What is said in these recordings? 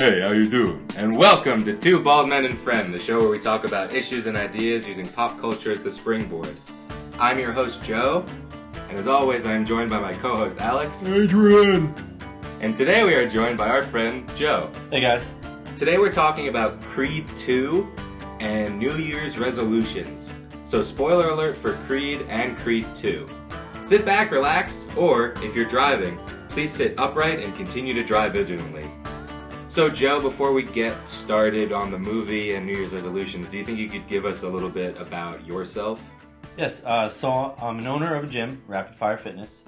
Hey, how you doing? And welcome to Two Bald Men and Friend, the show where we talk about issues and ideas using pop culture as the springboard. I'm your host, Joe, and as always, I am joined by my co-host, Alex. Adrian! And today we are joined by our friend, Joe. Hey guys. Today we're talking about Creed 2 and New Year's resolutions. So, spoiler alert for Creed and Creed 2. Sit back, relax, or if you're driving, please sit upright and continue to drive vigilantly. So, Joe, before we get started on the movie and New Year's resolutions, do you think you could give us a little bit about yourself? Yes, uh, so I'm an owner of a gym, Rapid Fire Fitness.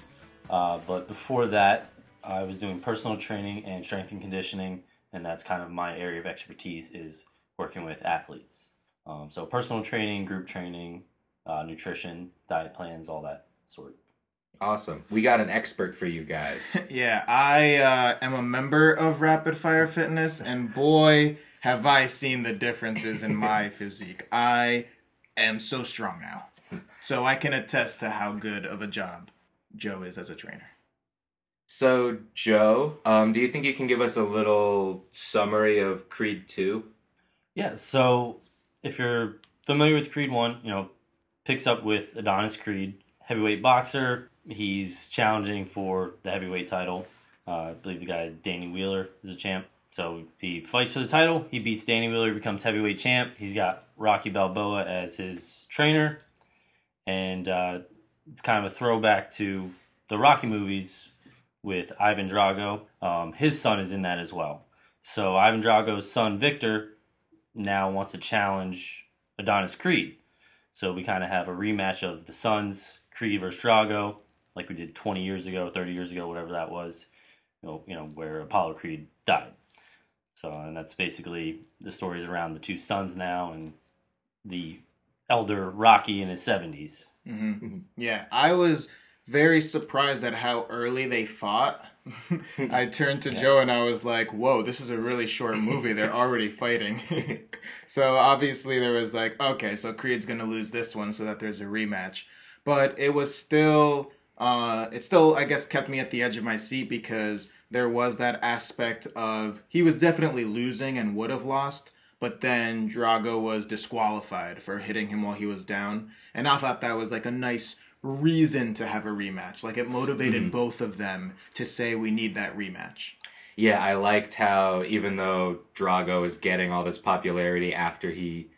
Uh, but before that, I was doing personal training and strength and conditioning, and that's kind of my area of expertise is working with athletes. Um, so personal training, group training, uh, nutrition, diet plans, all that sort. Awesome. We got an expert for you guys. Yeah, I uh, am a member of Rapid Fire Fitness, and boy, have I seen the differences in my physique. I am so strong now. So I can attest to how good of a job Joe is as a trainer. So, Joe, um, do you think you can give us a little summary of Creed 2? Yeah, so if you're familiar with Creed 1, you know, picks up with Adonis Creed, heavyweight boxer. He's challenging for the heavyweight title. Uh, I believe the guy Danny Wheeler is a champ. So he fights for the title. He beats Danny Wheeler, becomes heavyweight champ. He's got Rocky Balboa as his trainer, and uh, it's kind of a throwback to the Rocky movies with Ivan Drago. Um, his son is in that as well. So Ivan Drago's son Victor now wants to challenge Adonis Creed. So we kind of have a rematch of the Sons, Creed versus Drago, like we did 20 years ago, 30 years ago, whatever that was. You know, you know where Apollo Creed died. So and that's basically the stories around the two sons now and the elder Rocky in his 70s. Mm-hmm. Mm-hmm. Yeah, I was very surprised at how early they fought. I turned to Joe and I was like, "Whoa, this is a really short movie. They're already fighting." so obviously there was like, "Okay, so Creed's going to lose this one so that there's a rematch." But it was still uh it still I guess kept me at the edge of my seat because there was that aspect of he was definitely losing and would have lost, but then Drago was disqualified for hitting him while he was down. And I thought that was like a nice reason to have a rematch. Like it motivated both of them to say we need that rematch. Yeah, I liked how even though Drago is getting all this popularity after he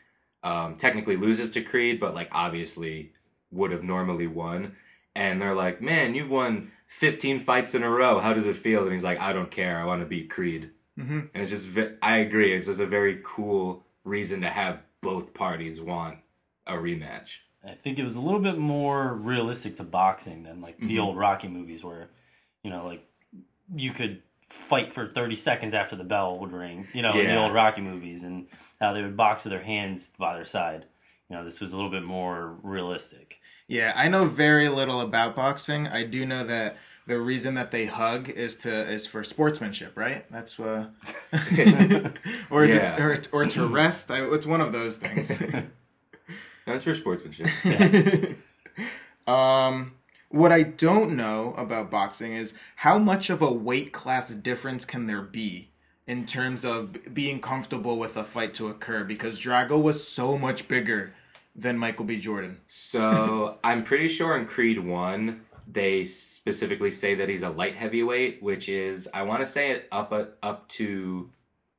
um, technically loses to Creed, but like obviously would have normally won, and they're like, "Man, you've won 15 fights in a row. How does it feel?" And he's like, "I don't care. I want to beat Creed." Mm-hmm. And it's just, I agree. It's just a very cool reason to have both parties want a rematch. I think it was a little bit more realistic to boxing than like the old Rocky movies where, you know, like you could fight for 30 seconds after the bell would ring, you know, in the old Rocky movies and how they would box with their hands by their side. You know, this was a little bit more realistic. Yeah, I know very little about boxing. I do know that the reason that they hug is to is for sportsmanship, right? That's uh, or is Yeah. it or, or to rest? I, it's one of those things. That's for sportsmanship. Um, what I don't know about boxing is how much of a weight class difference can there be in terms of being comfortable with a fight to occur? Because Drago was so much bigger than Michael B. Jordan. So I'm pretty sure in Creed One they specifically say that he's a light heavyweight, which is I want to say it up uh, up to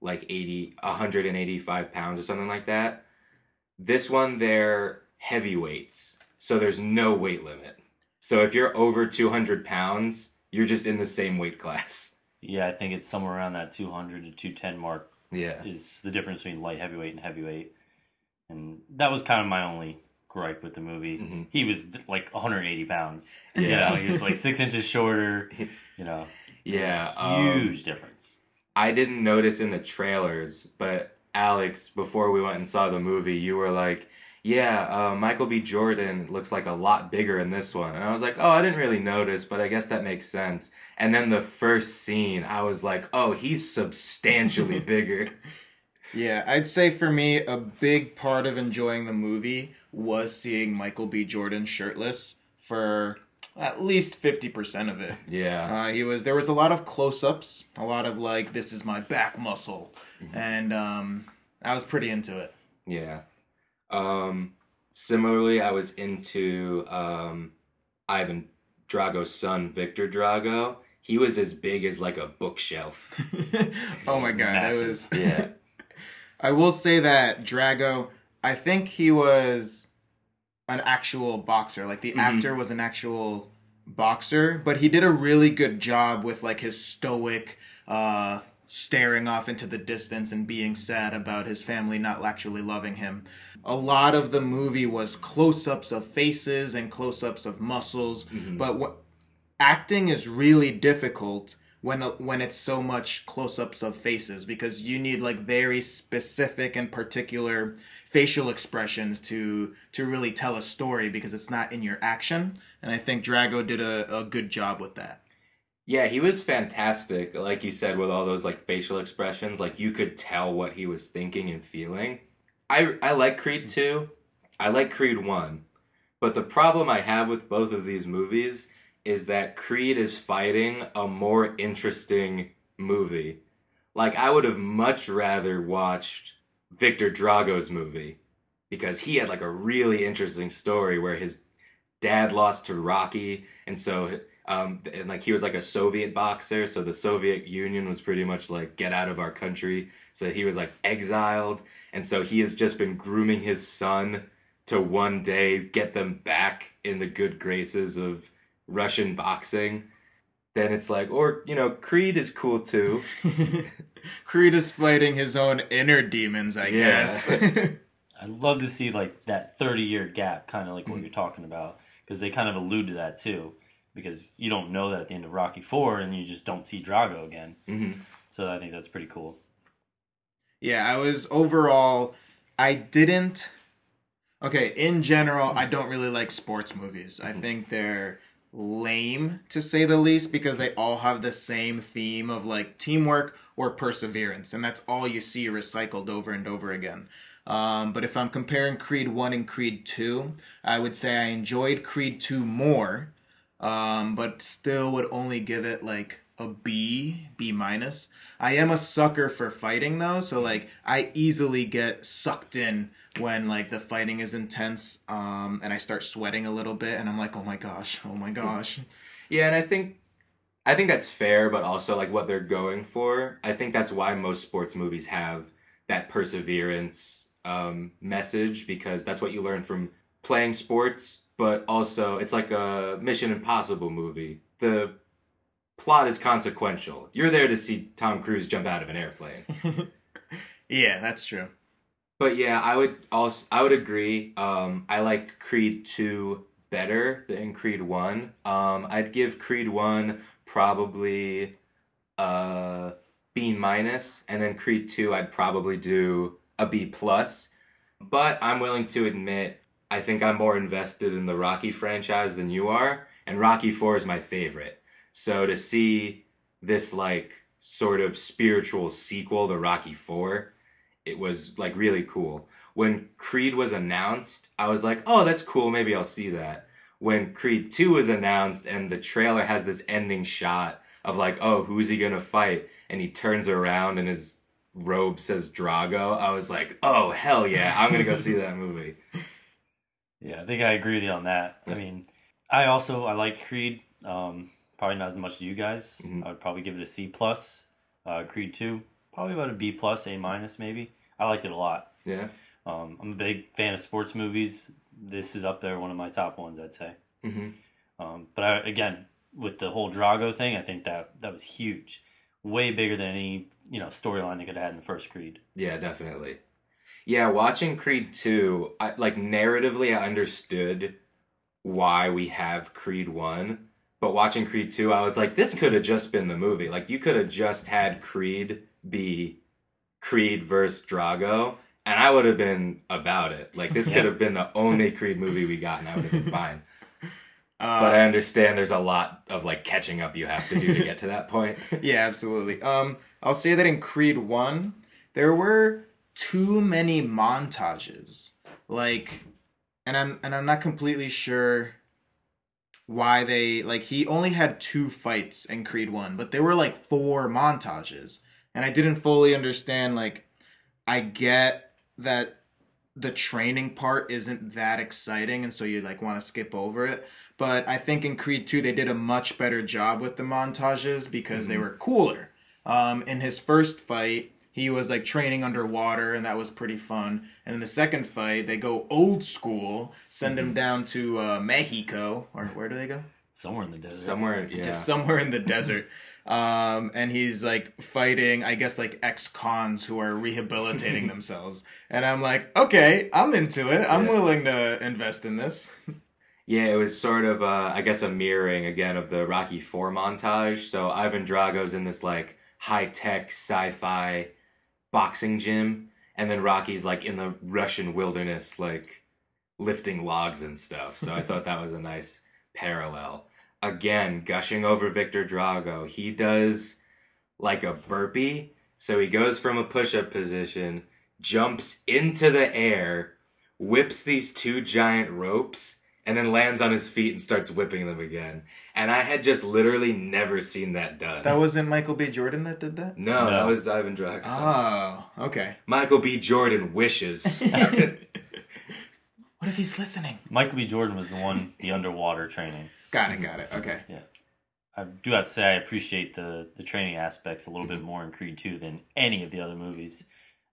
like 80, 185 pounds or something like that. This one they're heavyweights, so there's no weight limit. So if you're over 200 pounds, you're just in the same weight class. Yeah, I think it's somewhere around that 200 to 210 mark Yeah. is the difference between light heavyweight and heavyweight. And that was kind of my only gripe with the movie. He was like 180 pounds. You Yeah. know, he was like six inches shorter. You know, Yeah. um, huge difference. I didn't notice in the trailers, but Alex, before we went and saw the movie, you were like, "Yeah, uh, Michael B. Jordan looks like a lot bigger in this one," and I was like, "Oh, I didn't really notice, but I guess that makes sense." And then the first scene, I was like, "Oh, he's substantially bigger." Yeah, I'd say for me, a big part of enjoying the movie was seeing Michael B. Jordan shirtless for at least fifty percent of it. Yeah. Uh, he was there was a lot of close-ups, a lot of like this is my back muscle, and um, I was pretty into it. Yeah. Um, similarly, I was into um, Ivan Drago's son, Victor Drago. He was as big as like a bookshelf. oh my god, Massive. it was. Yeah. I will say that Drago, I think he was an actual boxer. Like the Mhm. actor was an actual boxer, but he did a really good job with like his stoic uh staring off into the distance and being sad about his family not actually loving him. A lot of the movie was close-ups of faces and close-ups of muscles, but what acting is really difficult when uh, when it's so much close-ups of faces because you need like very specific and particular facial expressions to to really tell a story because it's not in your action and i think drago did a, a good job with that Yeah, he was fantastic. Like you said, with all those like facial expressions, like you could tell what he was thinking and feeling. I I like Creed mm. two, I like Creed one, but the problem I have with both of these movies is that Creed is fighting a more interesting movie. Like I would have much rather watched Victor Drago's movie because he had like a really interesting story where his dad lost to Rocky, and so um, and like he was like a Soviet boxer, so the Soviet Union was pretty much like get out of our country. So he was like exiled, and so he has just been grooming his son to one day get them back in the good graces of Russian boxing. Then it's like, or you know, Creed is cool too. creed is fighting his own inner demons i Yeah. guess I'd love to see like that 30 year gap, kind of like what you're talking about, because they kind of allude to that too. Because you don't know that at the end of Rocky Four, and you just don't see Drago again. hmm So I think that's pretty cool. Yeah, I was overall. I didn't. Okay, in general, I don't really like sports movies. I think they're lame to say the least because they all have the same theme of like teamwork or perseverance, and that's all you see recycled over and over again. Um, but if I'm comparing Creed 1 and Creed 2, I would say I enjoyed Creed 2 more, um, but still would only give it like a B, B minus. I am a sucker for fighting though, so like I easily get sucked in when like the fighting is intense, um, and I start sweating a little bit, and I'm like, oh my gosh, oh my gosh. Yeah, and I think I think that's fair, but also like what they're going for. I think that's why most sports movies have that perseverance um, message because that's what you learn from playing sports. But also, it's like a Mission Impossible movie. The plot is consequential. You're there to see Tom Cruise jump out of an airplane. Yeah, that's true. But yeah, I would also I would agree. Um, I like Creed two better than Creed one. Um, I'd give Creed one probably a B minus, and then Creed two I'd probably do a B plus. But I'm willing to admit I think I'm more invested in the Rocky franchise than you are, and Rocky four is my favorite. So to see this like sort of spiritual sequel to Rocky four it was like really cool. When Creed was announced, I was like, "Oh, that's cool. Maybe I'll see that." When Creed 2 was announced and the trailer has this ending shot of like, "Oh, who's he going to fight?" and he turns around and his robe says Drago, I was like, "Oh, hell yeah. I'm going to go see that movie." Yeah, I think I agree with you on that. I mean, I also I like Creed. Um, probably not as much as you guys. Mhm. I would probably give it a C plus. Uh, Creed two, probably about a B plus, A minus maybe. I liked it a lot. Yeah. Um, I'm a big fan of sports movies. This is up there, one of my top ones, I'd say. Mhm. Um, but I, again, with the whole Drago thing, I think that that was huge, way bigger than any you know storyline they could have had in the first Creed. Yeah, definitely. Yeah, watching Creed 2, I, like narratively, I understood why we have Creed 1. But watching Creed 2, I was like, this could have just been the movie. Like, you could have just had Creed be Creed versus Drago, and I would have been about it. Like, this Yeah. could have been the only Creed movie we got, and I would have been fine. Uh, But I understand there's a lot of, like, catching up you have to do to get to that point. yeah, absolutely. Um, I'll say that in Creed One, there were too many montages. Like, and I'm and I'm not completely sure why they like he only had two fights in Creed 1, but there were like four montages. And I didn't fully understand like I get that the training part isn't that exciting and so you like want to skip over it. But I think in Creed 2 they did a much better job with the montages because they were cooler. Um, in his first fight, he was like training underwater and that was pretty fun. And in the second fight, they go old school, send him down to uh, Mexico or where do they go? Somewhere in the desert. Somewhere, yeah. Just somewhere in the desert. Um, and he's like fighting, I guess, like ex cons who are rehabilitating themselves. And I'm like, okay, I'm into it. I'm Yeah. willing to invest in this. Yeah, it was sort of, uh, I guess, a mirroring again of the Rocky Four montage. So Ivan Drago's in this like high tech sci fi boxing gym, and then Rocky's like in the Russian wilderness, like lifting logs and stuff. So I thought that was a nice parallel. Again, gushing over Victor Drago, he does like a burpee. So he goes from a push up position, jumps into the air, whips these two giant ropes and then lands on his feet and starts whipping them again. And I had just literally never seen that done. That wasn't Michael B. Jordan that did that? no, No. that was Ivan Drago. Oh, okay. Michael B. Jordan wishes. What if he's listening? Michael B. Jordan was the one, the underwater training. Got it, mm-hmm. got it. Okay. Yeah. I do have to say I appreciate the the training aspects a little bit mm-hmm. more in Creed 2 than any of the other movies.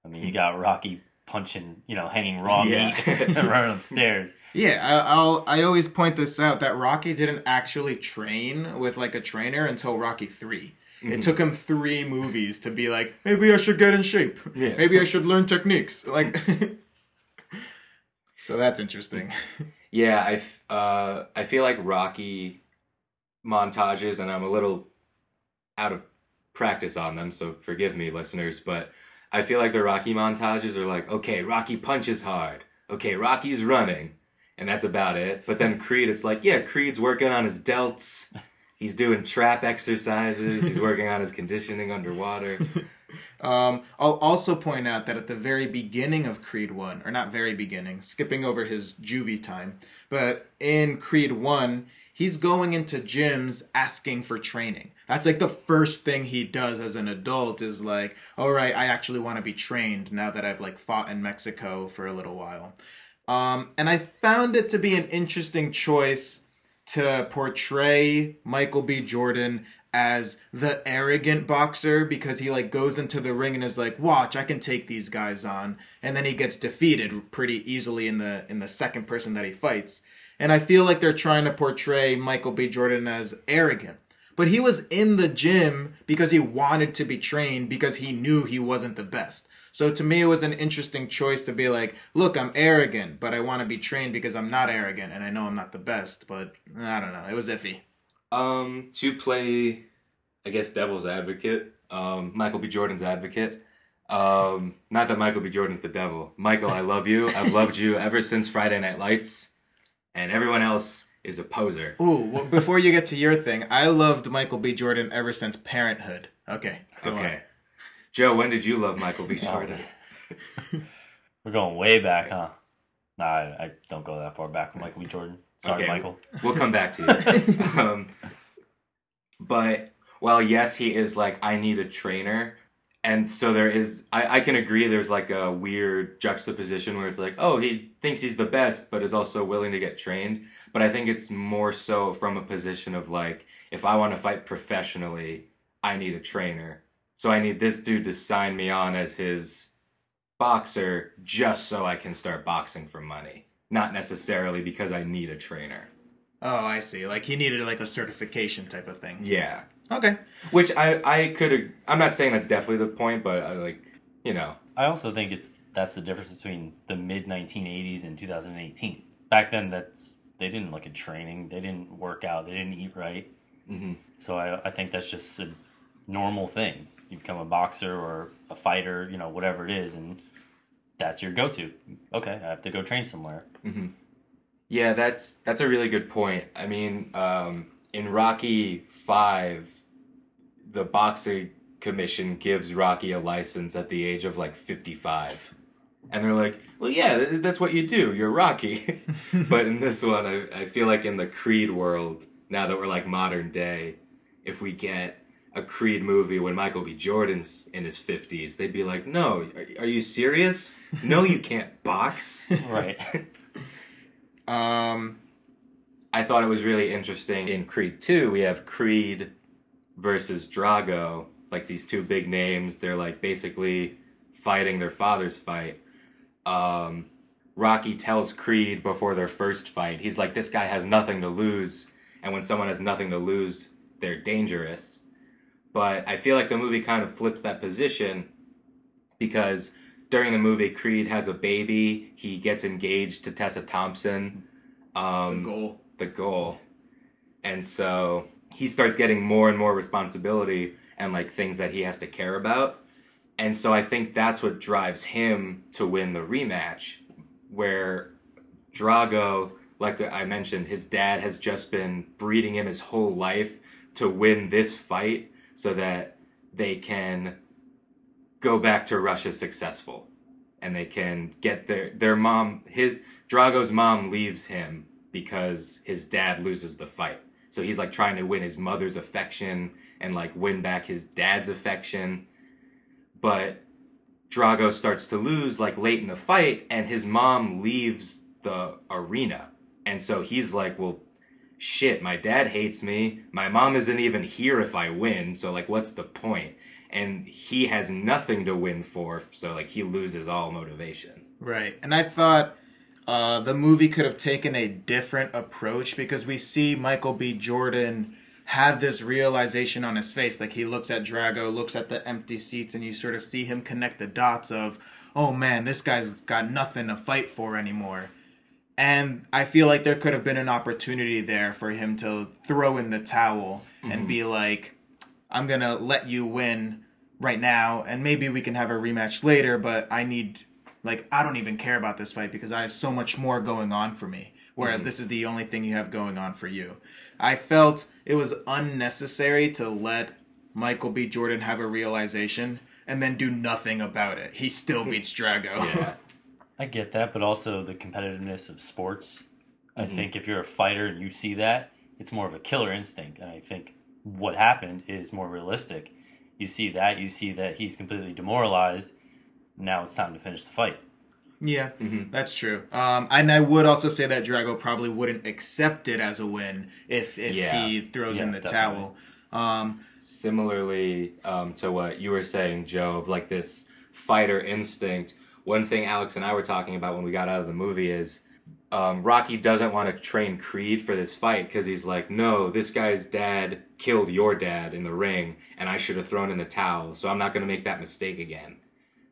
I mean, you mm-hmm. got Rocky punching, you know, hanging raw Yeah. meat and running upstairs. Yeah, I, I'll. I always point this out that Rocky didn't actually train with like a trainer until Rocky 3 It took him three movies to be like, maybe I should get in shape. Yeah. Maybe I should learn techniques. Like, so that's interesting. yeah, I, f- uh, I feel like Rocky montages, and I'm a little out of practice on them, so forgive me, listeners, but I feel like the Rocky montages are like, okay, Rocky punches hard. Okay, Rocky's running. And that's about it. But then Creed, it's like, yeah, Creed's working on his delts. He's doing trap exercises. He's working on his conditioning underwater. Um, I'll also point out that at the very beginning of Creed 1, or not very beginning, skipping over his juvie time, but in Creed 1, he's going into gyms asking for training. That's like the first thing he does as an adult is like, all right, I actually want to be trained now that I've like fought in Mexico for a little while. Um, and I found it to be an interesting choice to portray Michael B. Jordan as the arrogant boxer because he like goes into the ring and is like, "Watch, I can take these guys on," and then he gets defeated pretty easily in the in the second person that he fights. And I feel like they're trying to portray Michael B. Jordan as arrogant. But he was in the gym because he wanted to be trained because he knew he wasn't the best. So to me, it was an interesting choice to be like, look, I'm arrogant, but I want to be trained because I'm not arrogant and I know I'm not the best. But I don't know. It was iffy. Um, to play, I guess, devil's advocate, um, Michael B. Jordan's advocate. Um, not that Michael B. Jordan's the devil. Michael, I love you. I've loved you ever since Friday Night Lights, and everyone else is a poser. Ooh, well, before you get to your thing, I loved Michael B. Jordan ever since Parenthood. Okay. go on. Okay. Joe, when did you love Michael B. Jordan? We're going way back, huh? Nah, I, I don't go that far back with Michael B. Jordan. Sorry, Okay. Michael. We'll come back to you. um, but while yes, he is like I need a trainer, and so there is. I, I can agree. There's like a weird juxtaposition where it's like, oh, he thinks he's the best, but is also willing to get trained. But I think it's more so from a position of like, if I want to fight professionally, I need a trainer. So I need this dude to sign me on as his boxer just so I can start boxing for money, not necessarily because I need a trainer. Oh, I see. Like he needed like a certification type of thing. Yeah. Okay. Which I I could I'm not saying that's definitely the point, but I like you know I also think it's that's the difference between the mid 1980s and 2018. Back then, that's they didn't look at training, they didn't work out, they didn't eat right. Mm-hmm. So I, I think that's just a normal thing. You become a boxer or a fighter, you know, whatever it is, and that's your go-to. Okay, I have to go train somewhere. yeah that's that's a really good point. I mean um, in Rocky Five, the boxing commission gives Rocky a license at the age of like 55. And they're like, well, yeah, th- that's what you do. You're Rocky. but in this one, I, I feel like in the Creed world, now that we're like modern day, if we get a Creed movie when Michael B. Jordan's in his 50s, they'd be like, no, are, are you serious? No, you can't box. Right. Um, I thought it was really interesting. In Creed 2, we have Creed versus Drago, like these two big names. They're like basically fighting their father's fight. Um, Rocky tells Creed before their first fight, he's like, this guy has nothing to lose. And when someone has nothing to lose, they're dangerous. But I feel like the movie kind of flips that position because during the movie, Creed has a baby. He gets engaged to Tessa Thompson. Um, goal. the goal. And so he starts getting more and more responsibility and like things that he has to care about. And so I think that's what drives him to win the rematch where Drago, like I mentioned, his dad has just been breeding him his whole life to win this fight so that they can go back to Russia successful and they can get their their mom his Drago's mom leaves him because his dad loses the fight. So he's like trying to win his mother's affection and like win back his dad's affection. But Drago starts to lose like late in the fight and his mom leaves the arena. And so he's like, well, shit, my dad hates me. My mom isn't even here if I win. So like, what's the point? And he has nothing to win for. So like, he loses all motivation. Right. And I thought uh, the movie could have taken a different approach because we see Michael B. Jordan have this realization on his face. Like he looks at Drago, looks at the empty seats, and you sort of see him connect the dots of, oh man, this guy's got nothing to fight for anymore. And I feel like there could have been an opportunity there for him to throw in the towel and mm-hmm. be like, I'm going to let you win right now, and maybe we can have a rematch later, but I need, like, I don't even care about this fight because I have so much more going on for me. Whereas mm-hmm. this is the only thing you have going on for you. I felt it was unnecessary to let Michael B. Jordan have a realization and then do nothing about it. He still beats Drago. Yeah. I get that, but also the competitiveness of sports. I think if you're a fighter and you see that, it's more of a killer instinct. And I think what happened is more realistic. You see that, you see that he's completely demoralized. Now it's time to finish the fight. Yeah, that's true. Um, and I would also say that Drago probably wouldn't accept it as a win if if Yeah. he throws Yeah, in the definitely. towel. Um, Similarly um, to what you were saying, Joe, of like this fighter instinct, one thing Alex and I were talking about when we got out of the movie is um, Rocky doesn't want to train Creed for this fight because he's like, no, this guy's dad killed your dad in the ring, and I should have thrown in the towel, so I'm not going to make that mistake again.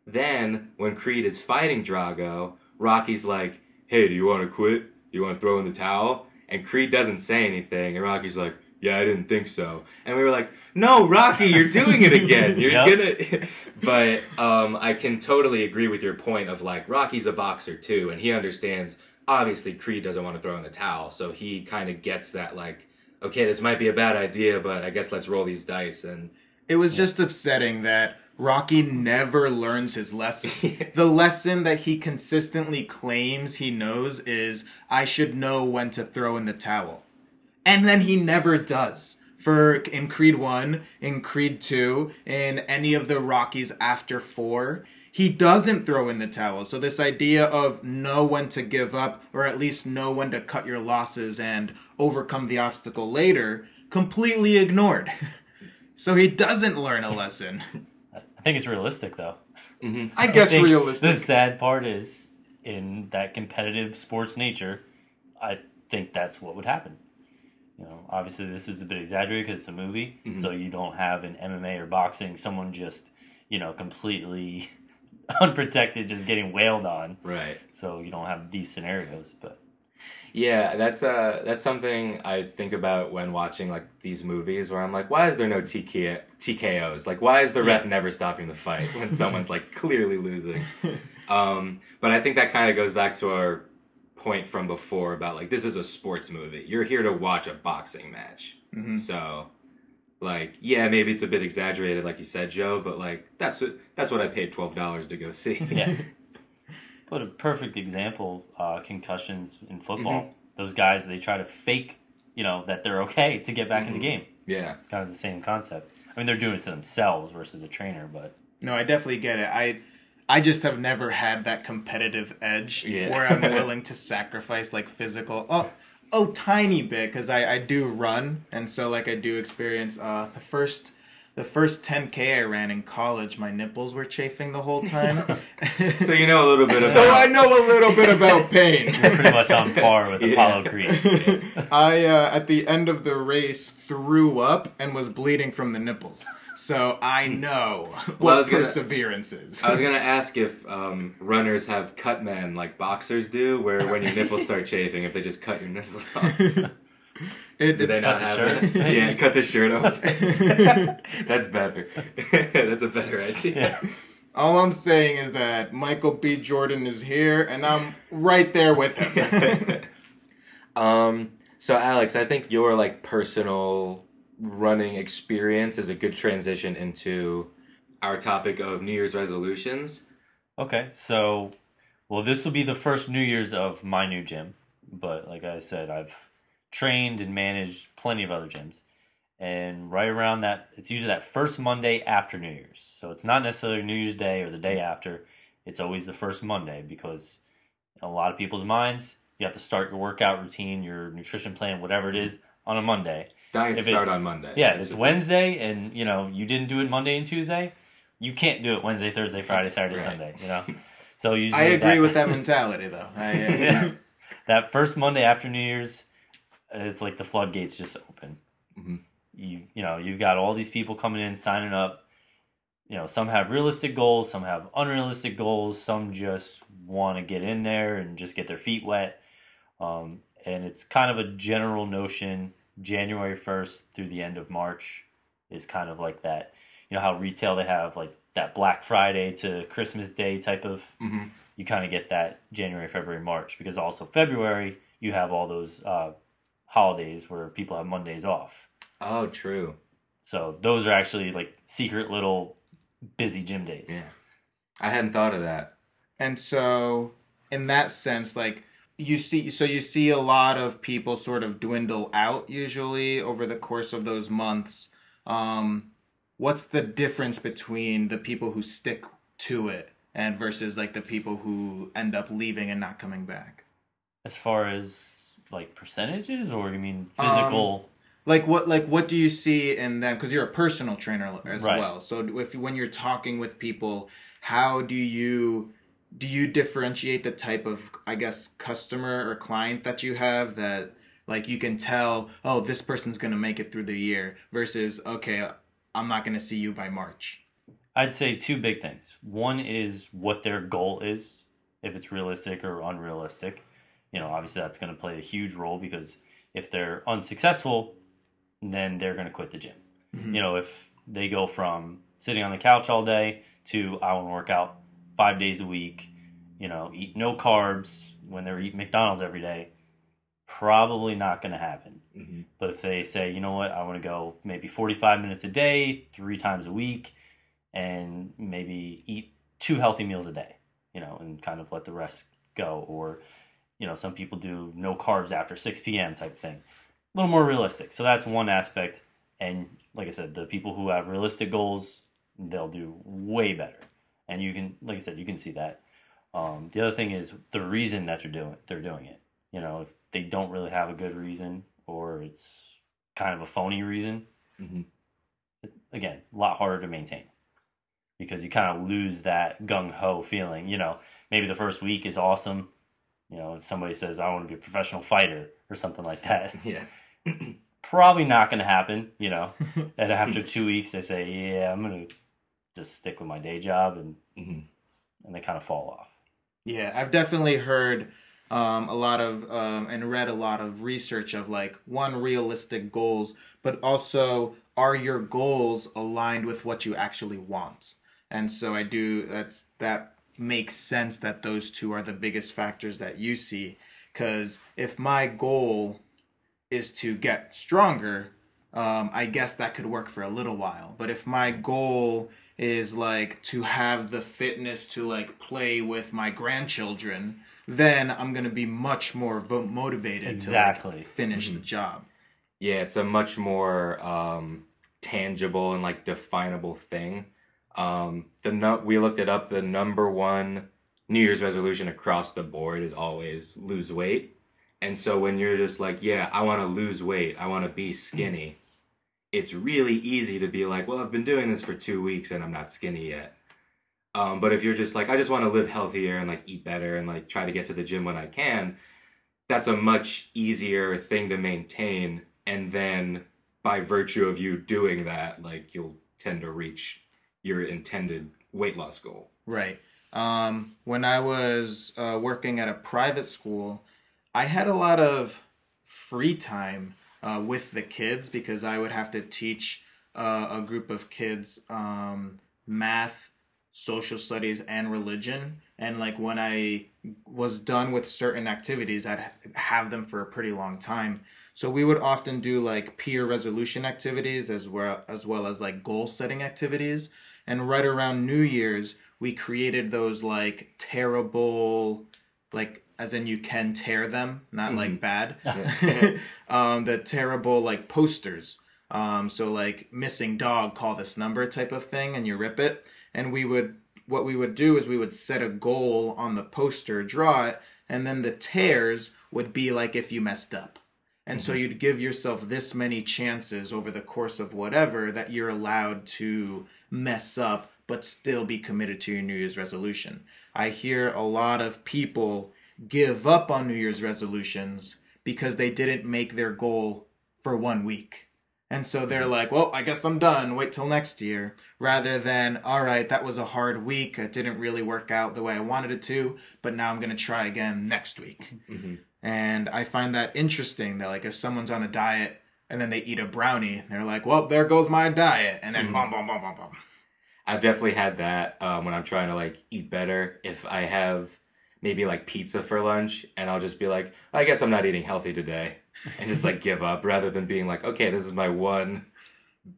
Then, when Creed is fighting Drago, Rocky's like, hey, do you want to quit? You want to throw in the towel? And Creed doesn't say anything, and Rocky's like, yeah, I didn't think so. And we were like, no, Rocky, you're doing it again. You're Yep. gonna. but um, I can totally agree with your point of like, Rocky's a boxer too, and he understands. Obviously, Creed doesn't want to throw in the towel, so he kind of gets that like, okay, this might be a bad idea, but I guess let's roll these dice and. It was just upsetting that Rocky never learns his lesson. the lesson that he consistently claims he knows is I should know when to throw in the towel. And then he never does. For in Creed 1, in Creed 2, in any of the Rockies after 4, he doesn't throw in the towel. So this idea of know when to give up or at least know when to cut your losses and overcome the obstacle later completely ignored. So he doesn't learn a lesson. I think it's realistic, though. Mm-hmm. I guess think realistic. The sad part is, in that competitive sports nature, I think that's what would happen. You know, obviously this is a bit exaggerated because it's a movie, Mm-hmm. so you don't have in MMA or boxing someone just, you know, completely unprotected, just getting wailed on. Right. So you don't have these scenarios, but Yeah, that's uh that's something I think about when watching like these movies where I'm like, why is there no TK- TKOs? Like, why is the ref never stopping the fight when someone's like clearly losing? Um, but I think that kind of goes back to our point from before about like this is a sports movie. You're here to watch a boxing match, mm-hmm. so like yeah, maybe it's a bit exaggerated, like you said, Joe, but like that's what that's what I paid twelve dollars to go see. yeah. But a perfect example, uh, concussions in football. Mm-hmm. Those guys, they try to fake, you know, that they're okay to get back in the mm-hmm. game. Yeah. Kind of the same concept. I mean, they're doing it to themselves versus a trainer, but No, I definitely get it. I I just have never had that competitive edge Yeah. where I'm willing to sacrifice like physical oh oh tiny bit because I I do run and so like I do experience uh the first the first 10k I ran in college my nipples were chafing the whole time So you know a little bit about. so I know a little bit about pain. pretty much on par with Yeah. Apollo Creed. I uh, at the end of the race threw up and was bleeding from the nipples. So I know Well, I what was gonna- perseverance is. I was gonna ask if um, runners have cut men like boxers do, where when your nipples start chafing, if they just cut your nipples off. It, Did they not the have shirt? it? Yeah, cut the shirt off. That's better. That's a better idea. All I'm saying is that Michael B. Jordan is here, and I'm right there with him. Um. So Alex, I think your like personal running experience is a good transition into our topic of New Year's resolutions. Okay, so well, this will be the first New Year's of my new gym, but like I said, I've trained and managed plenty of other gyms, and right around that, it's usually that first Monday after New Year's. So it's not necessarily New Year's Day or the day after. It's always the first Monday because in a lot of people's minds, you have to start your workout routine, your nutrition plan, whatever it is, on a Monday. Diets If start on Monday. Yeah, if That's it's just Wednesday and you know you didn't do it Monday and Tuesday, you can't do it Wednesday, Thursday, Friday, Saturday, Right. Sunday. You know, so usually I agree that, with that mentality, though. I, uh, yeah, that first Monday after New Year's, it's like the floodgates just open. Mhm. You you know you've got all these people coming in signing up. You know, some have realistic goals, some have unrealistic goals, some just want to get in there and just get their feet wet. Um, and it's kind of a general notion. January first through the end of March is kind of like that. You know how retail they have like that Black Friday to Christmas Day type of. Mhm. You kind of get that January, February, March because also February you have all those uh, holidays where people have Mondays off. Oh, true. So those are actually like secret little busy gym days. Yeah. I hadn't thought of that. and so, in that sense, like you see, so you see a lot of people sort of dwindle out usually over the course of those months. Um, what's the difference between the people who stick to it and versus like the people who end up leaving and not coming back? As far as like percentages, or you mean Um, physical? like what like what do you see in them because you're a personal trainer as Right. well so if when you're talking with people how do you do you differentiate the type of i guess customer or client that you have that like you can tell oh this person's going to make it through the year versus okay i'm not going to see you by march I'd say two big things. One is what their goal is, if it's realistic or unrealistic. You know, obviously that's going to play a huge role because if they're unsuccessful, then they're going to quit the gym. Mm-hmm. You know, if they go from sitting on the couch all day to I want to work out five days a week, you know, eat no carbs when they're eating McDonald's every day, probably not going to happen. Mhm. But if they say, you know what, I want to go maybe 45 minutes a day, three times a week, and maybe eat two healthy meals a day, you know, and kind of let the rest go. Or, you know, some people do no carbs after 6 p.m. type thing. A little more realistic. So that's one aspect. And like I said, the people who have realistic goals, they'll do way better. And you can, like I said, you can see that. Um, the other thing is the reason that they're doing they're doing it. You know, if they don't really have a good reason or it's kind of a phony reason, Mhm. again, a lot harder to maintain because you kind of lose that gung ho feeling. You know, maybe the first week is awesome. You know, if somebody says, I want to be a professional fighter or something like that, Yeah. probably not going to happen, you know. and after two weeks, they say, Yeah, I'm going to just stick with my day job, and, Mhm. and they kind of fall off. Yeah, I've definitely heard um, a lot of um, and read a lot of research of like one realistic goals, but also are your goals aligned with what you actually want? And so I do. That's that makes sense that those two are the biggest factors that you see. Because if my goal is to get stronger, um, I guess that could work for a little while. But if my goal is like to have the fitness to like play with my grandchildren, then I'm gonna be much more vo- motivated to Exactly. like, finish the job. Yeah, it's a much more um, tangible and like definable thing. Um, the nu- we looked it up. The number one New Year's resolution across the board is always lose weight. And so when you're just like, yeah, I want to lose weight, I want to be skinny, it's really easy to be like, well, I've been doing this for two weeks and I'm not skinny yet. Um, but if you're just like, I just want to live healthier and like eat better and like try to get to the gym when I can, that's a much easier thing to maintain. And then by virtue of you doing that, like you'll tend to reach your intended weight loss goal. Right. Um, when I was uh, working at a private school, I had a lot of free time uh, with the kids because I would have to teach uh, a group of kids um, math, social studies, and religion. And like when I was done with certain activities, I'd have them for a pretty long time. So we would often do like peer resolution activities as well as well as like goal setting activities. And right around New Year's, we created those like terrible, like as in you can tear them, not like bad. um, the terrible like posters. Um, so like missing dog, call this number type of thing, and you rip it. And we would what we would do is we would set a goal on the poster, draw it, and then the tears would be like if you messed up. And so you'd give yourself this many chances over the course of whatever that you're allowed to mess up but still be committed to your New Year's resolution. I hear a lot of people give up on New Year's resolutions because they didn't make their goal for one week. And so they're mm-hmm. like, well, I guess I'm done. Wait till next year. Rather than, all right, that was a hard week. It didn't really work out the way I wanted it to, but now I'm going to try again next week. Mm-hmm. And I find that interesting that, like, if someone's on a diet and then they eat a brownie, they're like, well, there goes my diet. And then, mm-hmm. bum, bum, bum, bum, bum. I've definitely had that um, when I'm trying to like eat better. If I have maybe like pizza for lunch, and I'll just be like, I guess I'm not eating healthy today, and just like give up rather than being like, okay, this is my one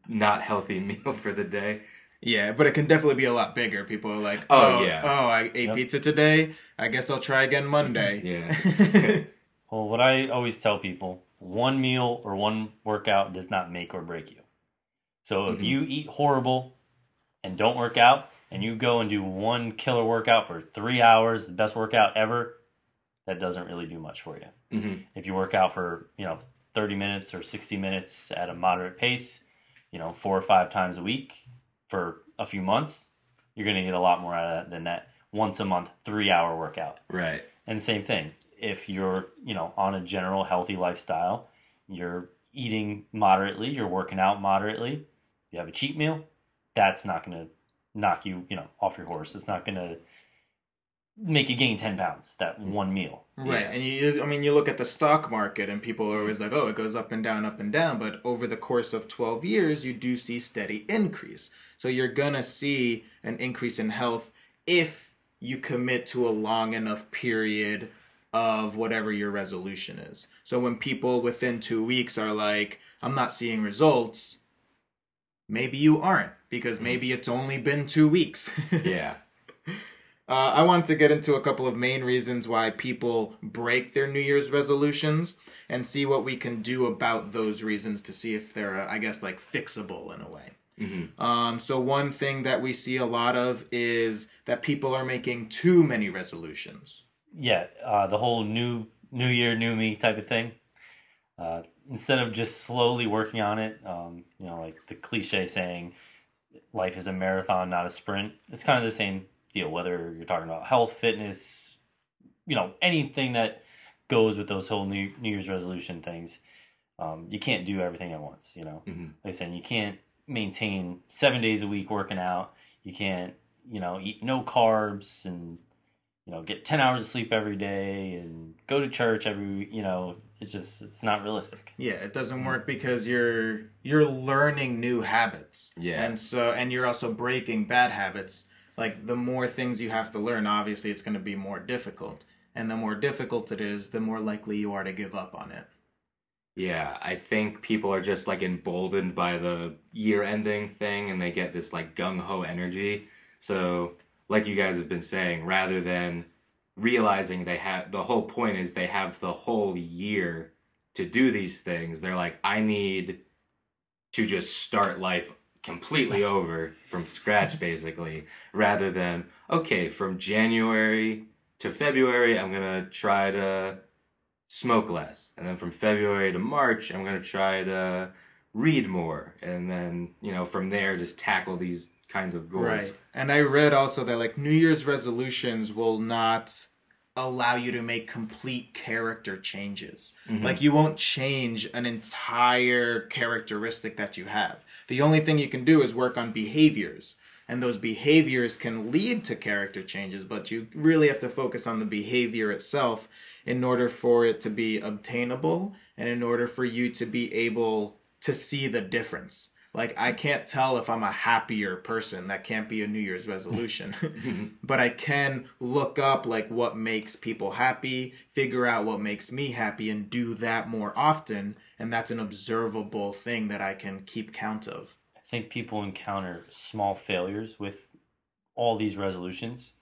not healthy meal for the day. Yeah, but it can definitely be a lot bigger. People are like, Oh, oh, yeah. oh, I ate Yep. pizza today. I guess I'll try again Monday. Mm-hmm. Yeah. Well, what I always tell people one meal or one workout does not make or break you. So if mm-hmm. you eat horrible and don't work out, and you go and do one killer workout for three hours, the best workout ever, that doesn't really do much for you. hmm If you work out for, you know, 30 minutes or 60 minutes at a moderate pace, you know, four or five times a week for a few months, you're going to get a lot more out of that than that once a month, three hour workout. Right. And same thing, if you're, you know, on a general healthy lifestyle, you're eating moderately, you're working out moderately, you have a cheat meal, that's not going to knock you, you know, off your horse. It's not going to make you gain 10 pounds, that one meal. Right. Yeah. And you I mean you look at the stock market and people are always like, "Oh, it goes up and down, up and down," but over the course of 12 years, you do see steady increase. So you're going to see an increase in health if you commit to a long enough period of whatever your resolution is. So when people within 2 weeks are like, "I'm not seeing results," maybe you aren't because maybe it's only been 2 weeks. Yeah. Uh, I wanted to get into a couple of main reasons why people break their New Year's resolutions and see what we can do about those reasons to see if they're, uh, I guess, like fixable in a way. Um, so, one thing that we see a lot of is that people are making too many resolutions. yeah, uh, the whole new new year, new me type of thing. Uh, instead of just slowly working on it, um, you know, like the cliche saying, "Life is a marathon, not a sprint." It's kind of the same deal. Whether you're talking about health, fitness, you know, anything that goes with those whole New, New Year's resolution things, um, you can't do everything at once. You know, Mhm. like I said, you can't maintain seven days a week working out. You can't, you know, eat no carbs and you know get 10 hours of sleep every day and go to church every you know it's just it's not realistic Yeah, it doesn't work because you're you're learning new habits. Yeah. And so and you're also breaking bad habits. Like the more things you have to learn, obviously it's going to be more difficult. And the more difficult it is, the more likely you are to give up on it. Yeah, I think people are just like emboldened by the year ending thing and they get this like gung ho energy. So, like you guys have been saying, rather than realizing they have the whole point is they have the whole year to do these things, they're like, I need to just start life completely over from scratch, basically, rather than, okay, from January to February, I'm going to try to smoke less. And then from February to March, I'm going to try to read more. And then, you know, from there, just tackle these kinds of goals. Right. And I read also that like New Year's resolutions will not allow you to make complete character changes. Mm-hmm. Like you won't change an entire characteristic that you have. The only thing you can do is work on behaviors. And those behaviors can lead to character changes, but you really have to focus on the behavior itself in order for it to be obtainable and in order for you to be able to see the difference. Like I can't tell if I'm a happier person. That can't be a New Year's resolution. Mm-hmm. but I can look up like what makes people happy, figure out what makes me happy and do that more often, and that's an observable thing that I can keep count of. I think people encounter small failures with all these resolutions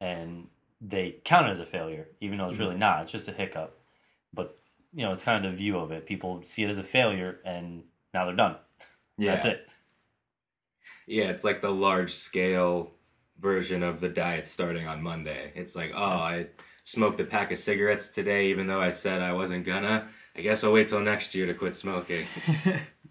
and they count it as a failure, even though it's really mm-hmm. not. It's just a hiccup. But, you know, it's kind of the view of it. People see it as a failure and now they're done. Yeah. That's it. Yeah, it's like the large scale version of the diet starting on Monday. It's like, oh, I smoked a pack of cigarettes today, even though I said I wasn't gonna. I guess I'll wait till next year to quit smoking.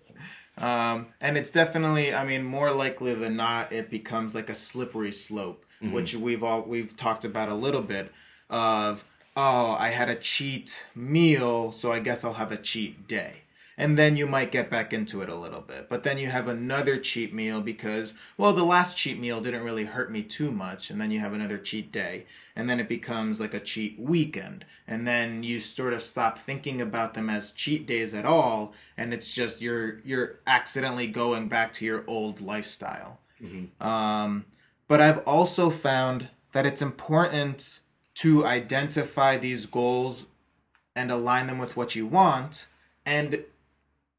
Um, and it's definitely, I mean, more likely than not, it becomes like a slippery slope, which we've all we've talked about a little bit of. Oh, I had a cheat meal, so I guess I'll have a cheat day. And then you might get back into it a little bit. But then you have another cheat meal because, well, the last cheat meal didn't really hurt me too much. And then you have another cheat day. And then it becomes like a cheat weekend. And then you sort of stop thinking about them as cheat days at all. And it's just you're you're accidentally going back to your old lifestyle. Um, but I've also found that it's important to identify these goals and align them with what you want. And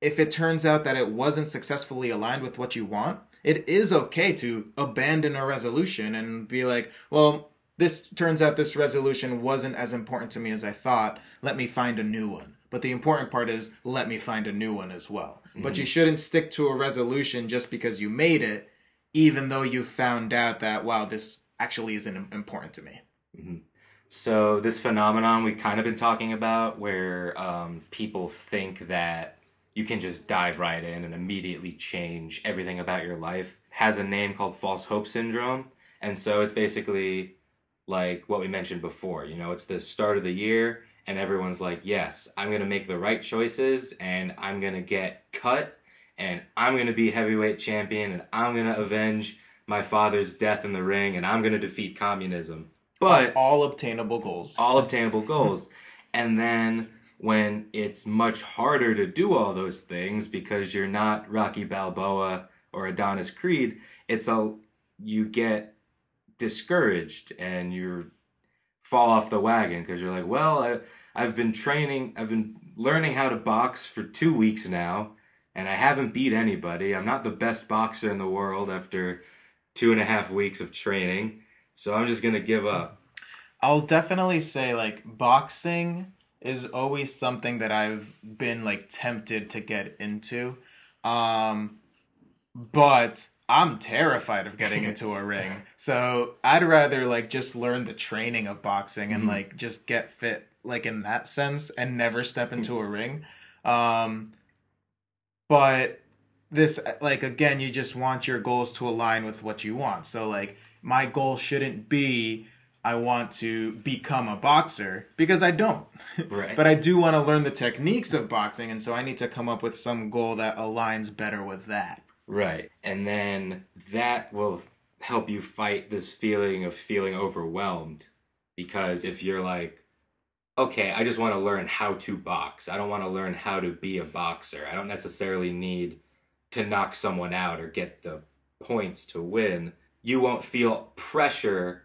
if it turns out that it wasn't successfully aligned with what you want, it is okay to abandon a resolution and be like, well, this turns out this resolution wasn't as important to me as I thought. Let me find a new one. But the important part is let me find a new one as well. But you shouldn't stick to a resolution just because you made it, even though you found out that, wow, this actually isn't important to me. So this phenomenon we've kind of been talking about, where um, people think that you can just dive right in and immediately change everything about your life, has a name called false hope syndrome. And so it's basically like what we mentioned before. You know, it's the start of the year, and everyone's like, "Yes, I'm gonna make the right choices, and I'm gonna get cut, and I'm gonna be heavyweight champion, and I'm gonna avenge my father's death in the ring, and I'm gonna defeat communism." But All obtainable goals. all obtainable goals. And then when it's much harder to do all those things because you're not Rocky Balboa or Adonis Creed, it's a you get discouraged and you fall off the wagon because you're like, well, I, I've been training, I've been learning how to box for two weeks now, and I haven't beat anybody. I'm not the best boxer in the world after two and a half weeks of training, so I'm just gonna give up. I'll definitely say like boxing is always something that I've been like tempted to get into. Um but I'm terrified of getting into a ring. So I'd rather like just learn the training of boxing and like just get fit like in that sense and never step into a ring. Um but this like again you just want your goals to align with what you want. So like my goal shouldn't be I want to become a boxer because I don't. Right. but I do want to learn the techniques of boxing and so I need to come up with some goal that aligns better with that. Right. And then that will help you fight this feeling of feeling overwhelmed. Because if you're like, okay, I just want to learn how to box, I don't want to learn how to be a boxer. I don't necessarily need to knock someone out or get the points to win. You won't feel pressure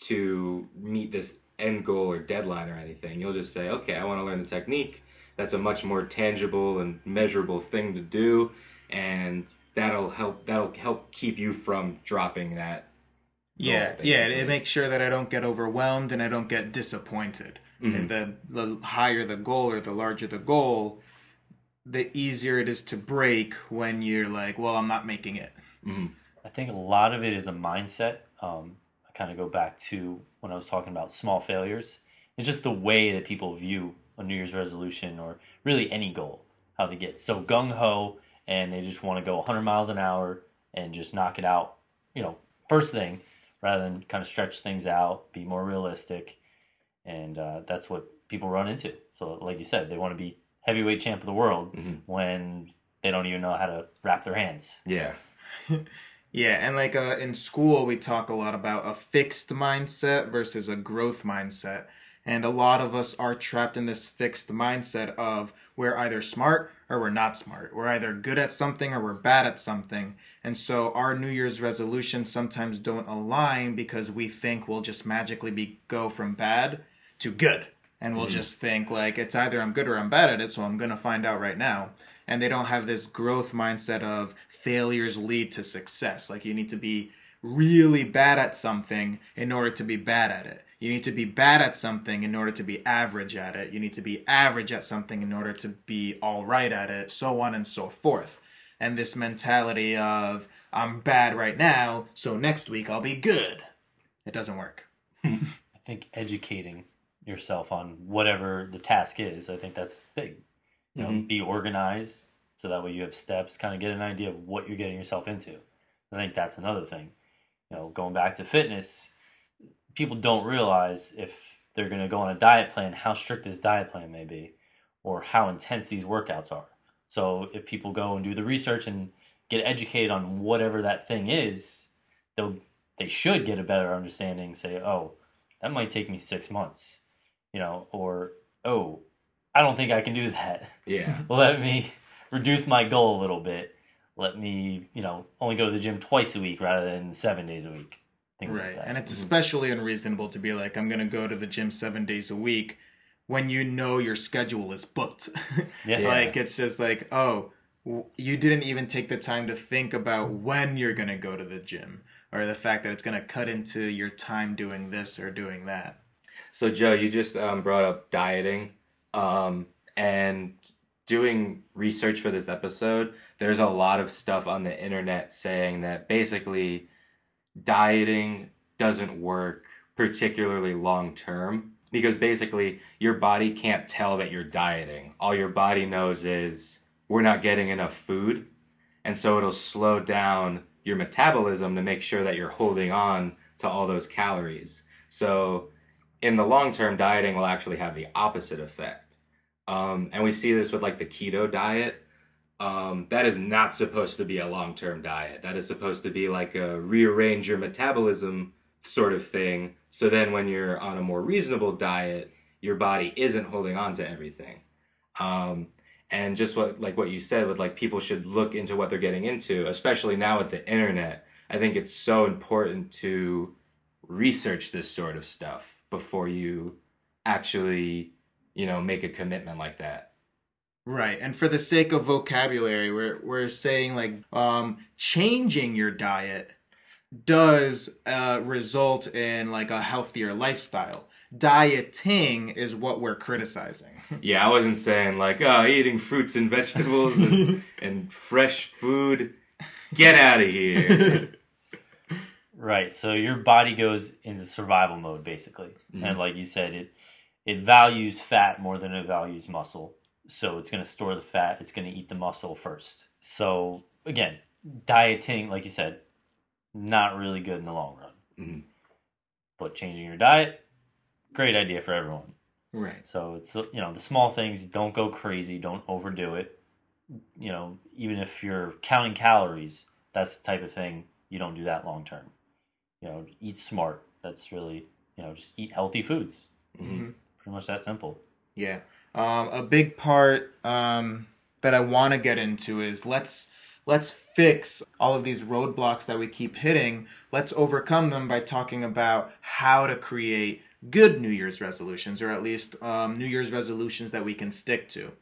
to meet this end goal or deadline or anything. You'll just say, okay, I want to learn the technique. that's a much more tangible and measurable thing to do, and that'll help that'll help keep you from dropping that. Yeah, goal, yeah. It makes sure that I don't get overwhelmed and I don't get disappointed. If the the higher the goal or the larger the goal, the easier it is to break when you're like, well, I'm not making it. I think a lot of it is a mindset. Um, I kind of go back to when I was talking about small failures. It's just the way that people view a New Year's resolution or really any goal, how they get so gung ho and they just want to go 100 miles an hour and just knock it out, you know, first thing rather than kind of stretch things out, be more realistic. And uh, that's what people run into. So, like you said, they want to be heavyweight champ of the world when they don't even know how to wrap their hands. Yeah. Yeah, and like uh, in school, we talk a lot about a fixed mindset versus a growth mindset. And a lot of us are trapped in this fixed mindset of we're either smart or we're not smart. We're either good at something or we're bad at something. And so our New Year's resolutions sometimes don't align because we think we'll just magically be go from bad to good. And we'll hmm. just think like it's either I'm good or I'm bad at it, so I'm going to find out right now. And they don't have this growth mindset of failures lead to success. Like you need to be really bad at something in order to be bad at it. You need to be bad at something in order to be average at it. You need to be average at something in order to be all right at it, so on and so forth. And this mentality of I'm bad right now, so next week I'll be good. It doesn't work. Hmm. I think educating yourself on whatever the task is, I think that's big. You know, mm-hmm. be organized so that way you have steps, kind of get an idea of what you're getting yourself into. I think that's another thing. You know, going back to fitness, people don't realize if they're going to go on a diet plan how strict this diet plan may be or how intense these workouts are. So if people go and do the research and get educated on whatever that thing is, they'll they should get a better understanding. Say, oh, that might take me six months, you know, or oh, I don't think I can do that. Yeah. Let me reduce my goal a little bit. Let me, you know, only go to the gym twice a week rather than seven days a week. Things like Right. that. And it's mm-hmm. especially unreasonable to be like, I'm going to go to the gym seven days a week when you know your schedule is booked. Yeah. Like, it's just like, oh, you didn't even take the time to think about when you're going to go to the gym or the fact that it's going to cut into your time doing this or doing that. So Joe, you just um, brought up dieting, um, and doing research for this episode. There's a lot of stuff on the internet saying that basically dieting doesn't work particularly long term because basically your body can't tell that you're dieting. All your body knows is we're not getting enough food, and so it'll slow down your metabolism to make sure that you're holding on to all those calories. So in the long term, dieting will actually have the opposite effect. Um, and we see this with like the keto diet. Um, that is not supposed to be a long term diet. That is supposed to be like a rearrange your metabolism sort of thing. So then when you're on a more reasonable diet, your body isn't holding on to everything. Um, and just what like what you said with like people should look into what they're getting into, especially now with the internet. I think it's so important to research this sort of stuff before you actually, you know, make a commitment like that. Right. And for the sake of vocabulary, we're, we're saying like um, changing your diet does uh, result in like a healthier lifestyle. Dieting is what we're criticizing. Yeah, I wasn't saying like, oh, eating fruits and vegetables and, and fresh food. Get out of here. Right. So your body goes into survival mode basically. And like you said, it it values fat more than it values muscle. So it's going to store the fat, it's going to eat the muscle first. So again, dieting, like you said, not really good in the long run. Mhm. But changing your diet, great idea for everyone. Right. So it's you know the small things. Don't go crazy. Don't overdo it. You know, even if you're counting calories, that's the type of thing you don't do that long term. You know, eat smart. That's really you know just eat healthy foods. Mhm. Pretty much that simple. Yeah. Um, a big part um, that I want to get into is let's let's fix all of these roadblocks that we keep hitting. Let's overcome them by talking about how to create good New Year's resolutions, or at least um, New Year's resolutions that we can stick to.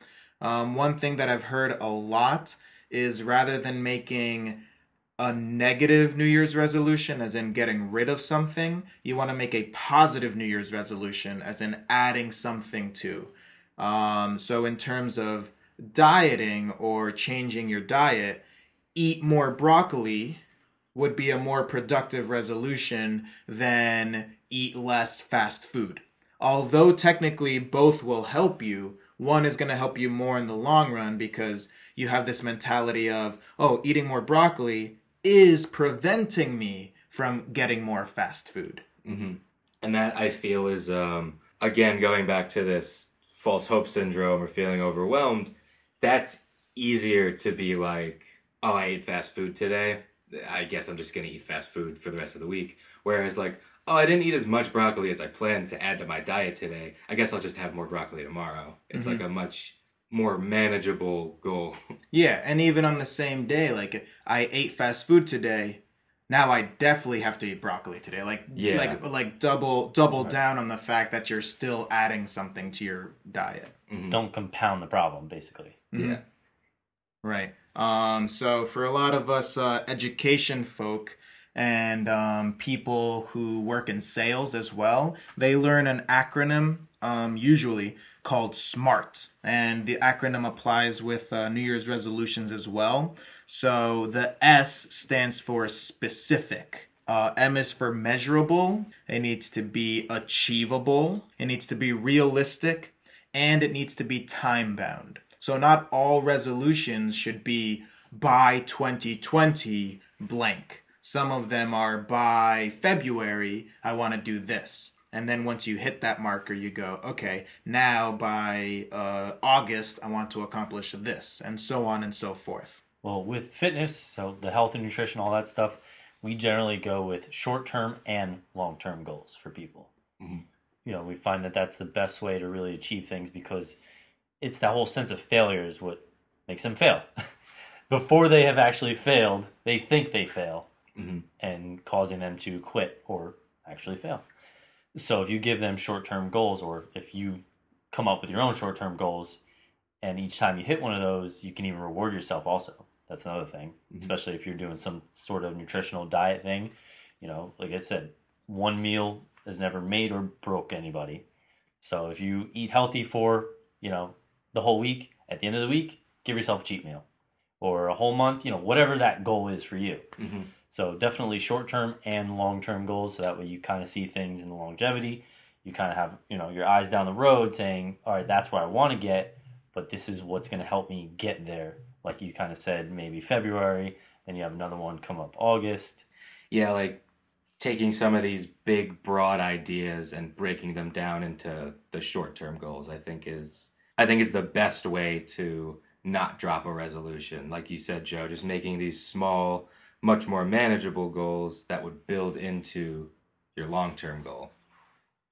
Um, one thing that I've heard a lot is rather than making a negative New Year's resolution, as in getting rid of something, you want to make a positive New Year's resolution, as in adding something to. Um, so, in terms of dieting or changing your diet, eat more broccoli would be a more productive resolution than eat less fast food. Although technically both will help you, one is going to help you more in the long run because you have this mentality of, oh, eating more broccoli is preventing me from getting more fast food. Mm-hmm. And that I feel is, um, again, going back to this false hope syndrome or feeling overwhelmed, that's easier to be like, oh, I ate fast food today. I guess I'm just going to eat fast food for the rest of the week. Whereas, like, oh, I didn't eat as much broccoli as I planned to add to my diet today. I guess I'll just have more broccoli tomorrow. It's mm-hmm. like a much more manageable goal. yeah, and even on the same day, like I ate fast food today. Now I definitely have to eat broccoli today. Like yeah. like like double double right. down on the fact that you're still adding something to your diet. Mm-hmm. Don't compound the problem, basically. Mm-hmm. Yeah. Right. Um, so for a lot of us uh, education folk and um, people who work in sales as well, they learn an acronym um, usually called SMART, and the acronym applies with uh, New Year's resolutions as well. So the S stands for specific. Uh, M is for measurable. It needs to be achievable. It needs to be realistic, and it needs to be time bound. So not all resolutions should be by 2020 blank. Some of them are by February, I want to do this. And then once you hit that marker, you go, okay, now by uh, August, I want to accomplish this, and so on and so forth. Well, with fitness, so the health and nutrition, all that stuff, we generally go with short term and long term goals for people. Mm-hmm. You know, we find that that's the best way to really achieve things because it's that whole sense of failure is what makes them fail. Before they have actually failed, they think they fail mm-hmm. and causing them to quit or actually fail. So if you give them short term goals, or if you come up with your own short term goals, and each time you hit one of those, you can even reward yourself also. That's another thing, mm-hmm. especially if you're doing some sort of nutritional diet thing. You know, like I said, one meal has never made or broke anybody. So if you eat healthy for, you know, the whole week, at the end of the week, give yourself a cheat meal or a whole month, you know, whatever that goal is for you. Mm-hmm. So definitely short term and long term goals. So that way you kind of see things in the longevity. You kind of have you know your eyes down the road, saying, "All right, that's where I want to get, but this is what's going to help me get there." Like you kind of said, maybe February. Then you have another one come up August. Yeah, like taking some of these big broad ideas and breaking them down into the short term goals. I think is I think is the best way to not drop a resolution. Like you said, Joe, just making these small much more manageable goals that would build into your long term goal.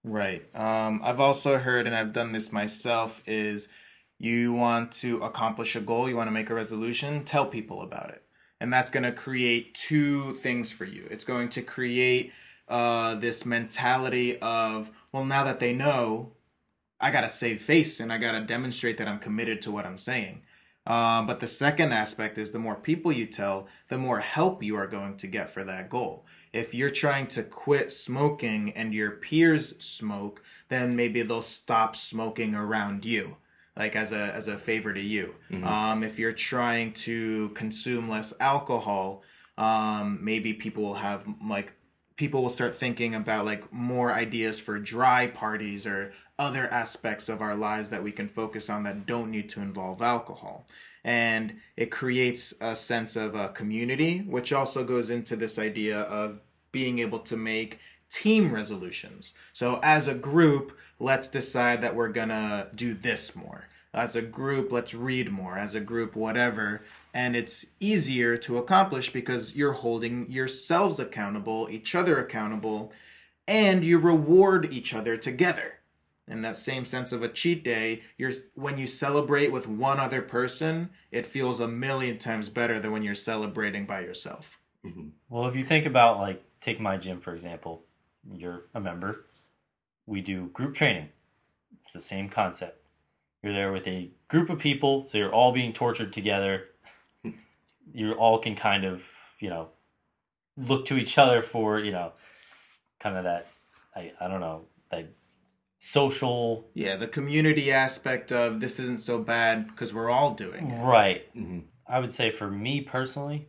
Right. Um, I've also heard, and I've done this myself, is you want to accomplish a goal, you want to make a resolution, tell people about it. And that's going to create two things for you. It's going to create uh, this mentality of, well, now that they know, I got to save face and I got to demonstrate that I'm committed to what I'm saying. Um, but the second aspect is the more people you tell, the more help you are going to get for that goal. If you're trying to quit smoking and your peers smoke, then maybe they'll stop smoking around you, like as a as a favor to you. Mm-hmm. Um, if you're trying to consume less alcohol, um, maybe people will have like people will start thinking about like more ideas for dry parties or other aspects of our lives that we can focus on that don't need to involve alcohol. And it creates a sense of a community, which also goes into this idea of being able to make team resolutions. So, as a group, let's decide that we're gonna do this more. As a group, let's read more. As a group, whatever. And it's easier to accomplish because you're holding yourselves accountable, each other accountable, and you reward each other together in that same sense of a cheat day you're when you celebrate with one other person it feels a million times better than when you're celebrating by yourself mm-hmm. well if you think about like take my gym for example you're a member we do group training. It's the same concept. You're there with a group of people, so you're all being tortured together. You all can kind of, you know, look to each other for, you know, kind of that, I, I don't know, that social, Yeah, the community aspect of this isn't so bad because we're all doing it. right. hmm I would say for me personally,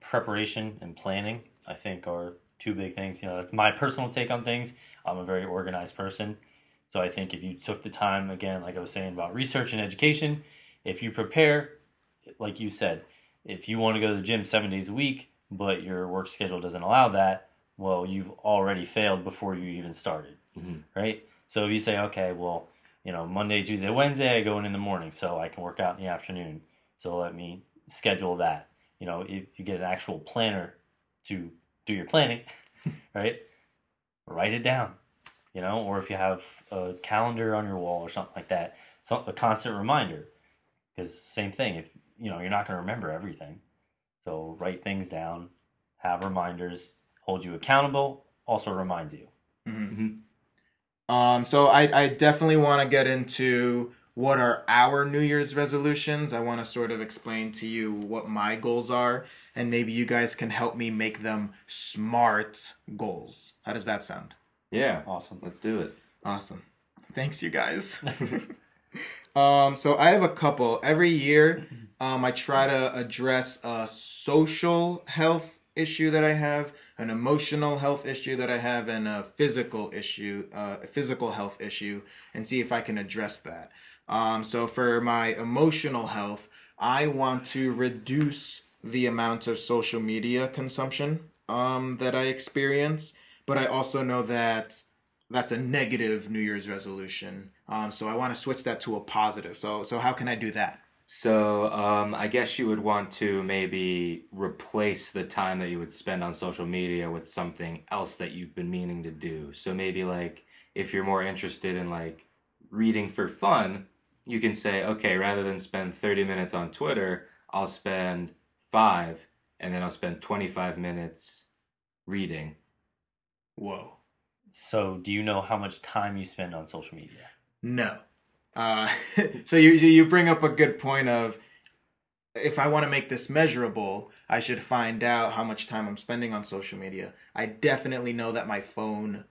preparation and planning, I think, are two big things. You know, that's my personal take on things. I'm a very organized person. So I think if you took the time, again, like I was saying about research and education, if you prepare, like you said, if you want to go to the gym seven days a week, but your work schedule doesn't allow that, well, you've already failed before you even started, Mhm. right? So if you say, okay, well, you know, Monday, Tuesday, Wednesday, I go in in the morning so I can work out in the afternoon. So let me schedule that. You know, if you get an actual planner to do your planning, right? Write it down, you know, or if you have a calendar on your wall or something like that, so a constant reminder. Because same thing, if you know, you're not going to remember everything, so write things down, have reminders, hold you accountable, also reminds you. Mm-hmm. Mm-hmm. Um, so I, I definitely want to get into what are our New Year's resolutions. I want to sort of explain to you what my goals are, and maybe you guys can help me make them smart goals. How does that sound? Yeah. Awesome. Let's do it. Awesome. Thanks, you guys. um, so I have a couple. Every year, um, I try to address a social health issue that I have, an emotional health issue that I have, and a physical issue, uh, a physical health issue, and see if I can address that. Um, so for my emotional health, I want to reduce the amount of social media consumption um, that I experience, but I also know that that's a negative New Year's resolution. Um, so I want to switch that to a positive. So so how can I do that? So, um, I guess you would want to maybe replace the time that you would spend on social media with something else that you've been meaning to do. So maybe like if you're more interested in like reading for fun, you can say, okay, rather than spend 30 minutes on Twitter, I'll spend 5 and then I'll spend 25 minutes reading. Whoa. So, do you know how much time you spend on social media? No. Uh, so you you bring up a good point of if I want to make this measurable, I should find out how much time I'm spending on social media. I definitely know that my phone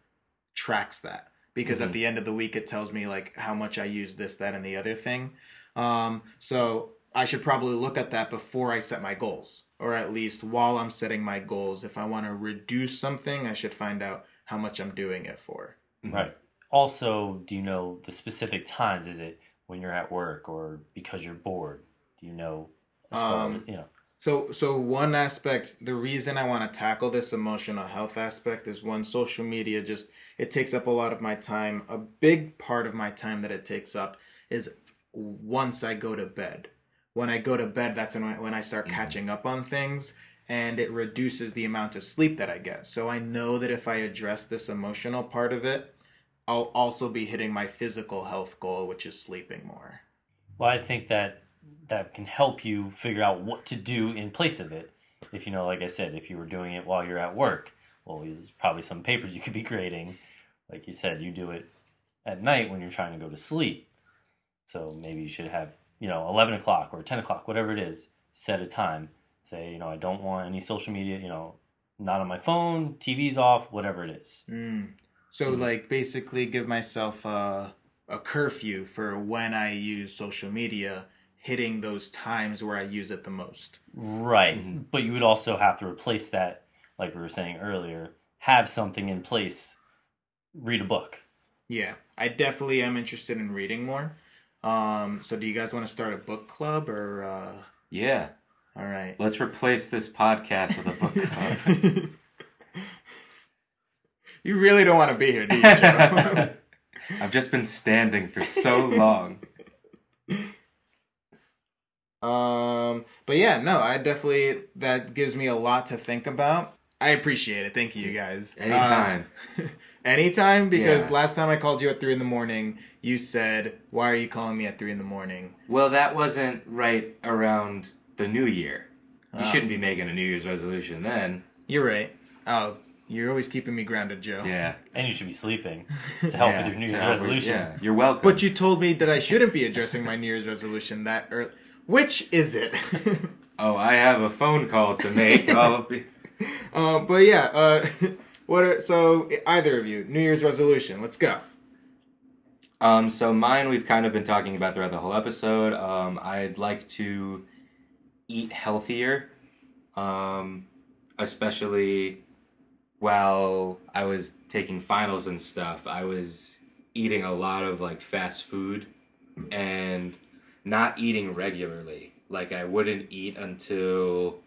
tracks that because at the end of the week it tells me like how much I use this, that, and the other thing. Um, so I should probably look at that before I set my goals, or at least while I'm setting my goals. If I want to reduce something, I should find out how much I'm doing it for. Right. Also, do you know the specific times? Is it when you're at work or because you're bored? Do you know? As far as, Um, you know. So, so one aspect, the reason I want to tackle this emotional health aspect is one, social media just it takes up a lot of my time. A big part of my time that it takes up is once I go to bed. When I go to bed, that's when when I start catching up on things, and it reduces the amount of sleep that I get. So I know that if I address this emotional part of it, I'll also be hitting my physical health goal, which is sleeping more. Well, I think that that can help you figure out what to do in place of it. If you know, like I said, if you were doing it while you're at work, well, there's probably some papers you could be grading. Like you said, you do it at night when you're trying to go to sleep. So maybe you should have, you know, 11 o'clock or 10 o'clock, whatever it is, set a time. Say, you know, I don't want any social media, you know, not on my phone, TV's off, whatever it is. Mm. So like basically give myself a, a curfew for when I use social media, hitting those times where I use it the most. Right. But you would also have to replace that, like we were saying earlier, have something in place. Read a book. Yeah, I definitely am interested in reading more. Um, so do you guys want to start a book club or uh Yeah. all right. Let's replace this podcast with a book club. You really don't want to be here, do you, Joe? I've just been standing for so long. um, but yeah, no, I definitely that gives me a lot to think about. I appreciate it. Thank you, you guys. Anytime. Uh, anytime, because Yeah. last time I called you at three in the morning, you said, "Why are you calling me at three in the morning?" Well, that wasn't right around the new year. You Oh. shouldn't be making a New Year's resolution then. You're right. Oh, You're always keeping me grounded, Joe. Yeah. And you should be sleeping to help Yeah, with your New Year's help with- resolution. Yeah, you're welcome. But you told me that I shouldn't be addressing my New Year's resolution that early. Which is it? oh, I have a phone call to make. I'll be. um, but yeah, uh, what are so either of you New Year's resolution? Let's go. Um, so mine we've kind of been talking about throughout the whole episode. Um, I'd like to eat healthier, um, especially while I was taking finals and stuff. I was eating a lot of like fast food and not eating regularly. Like I wouldn't eat until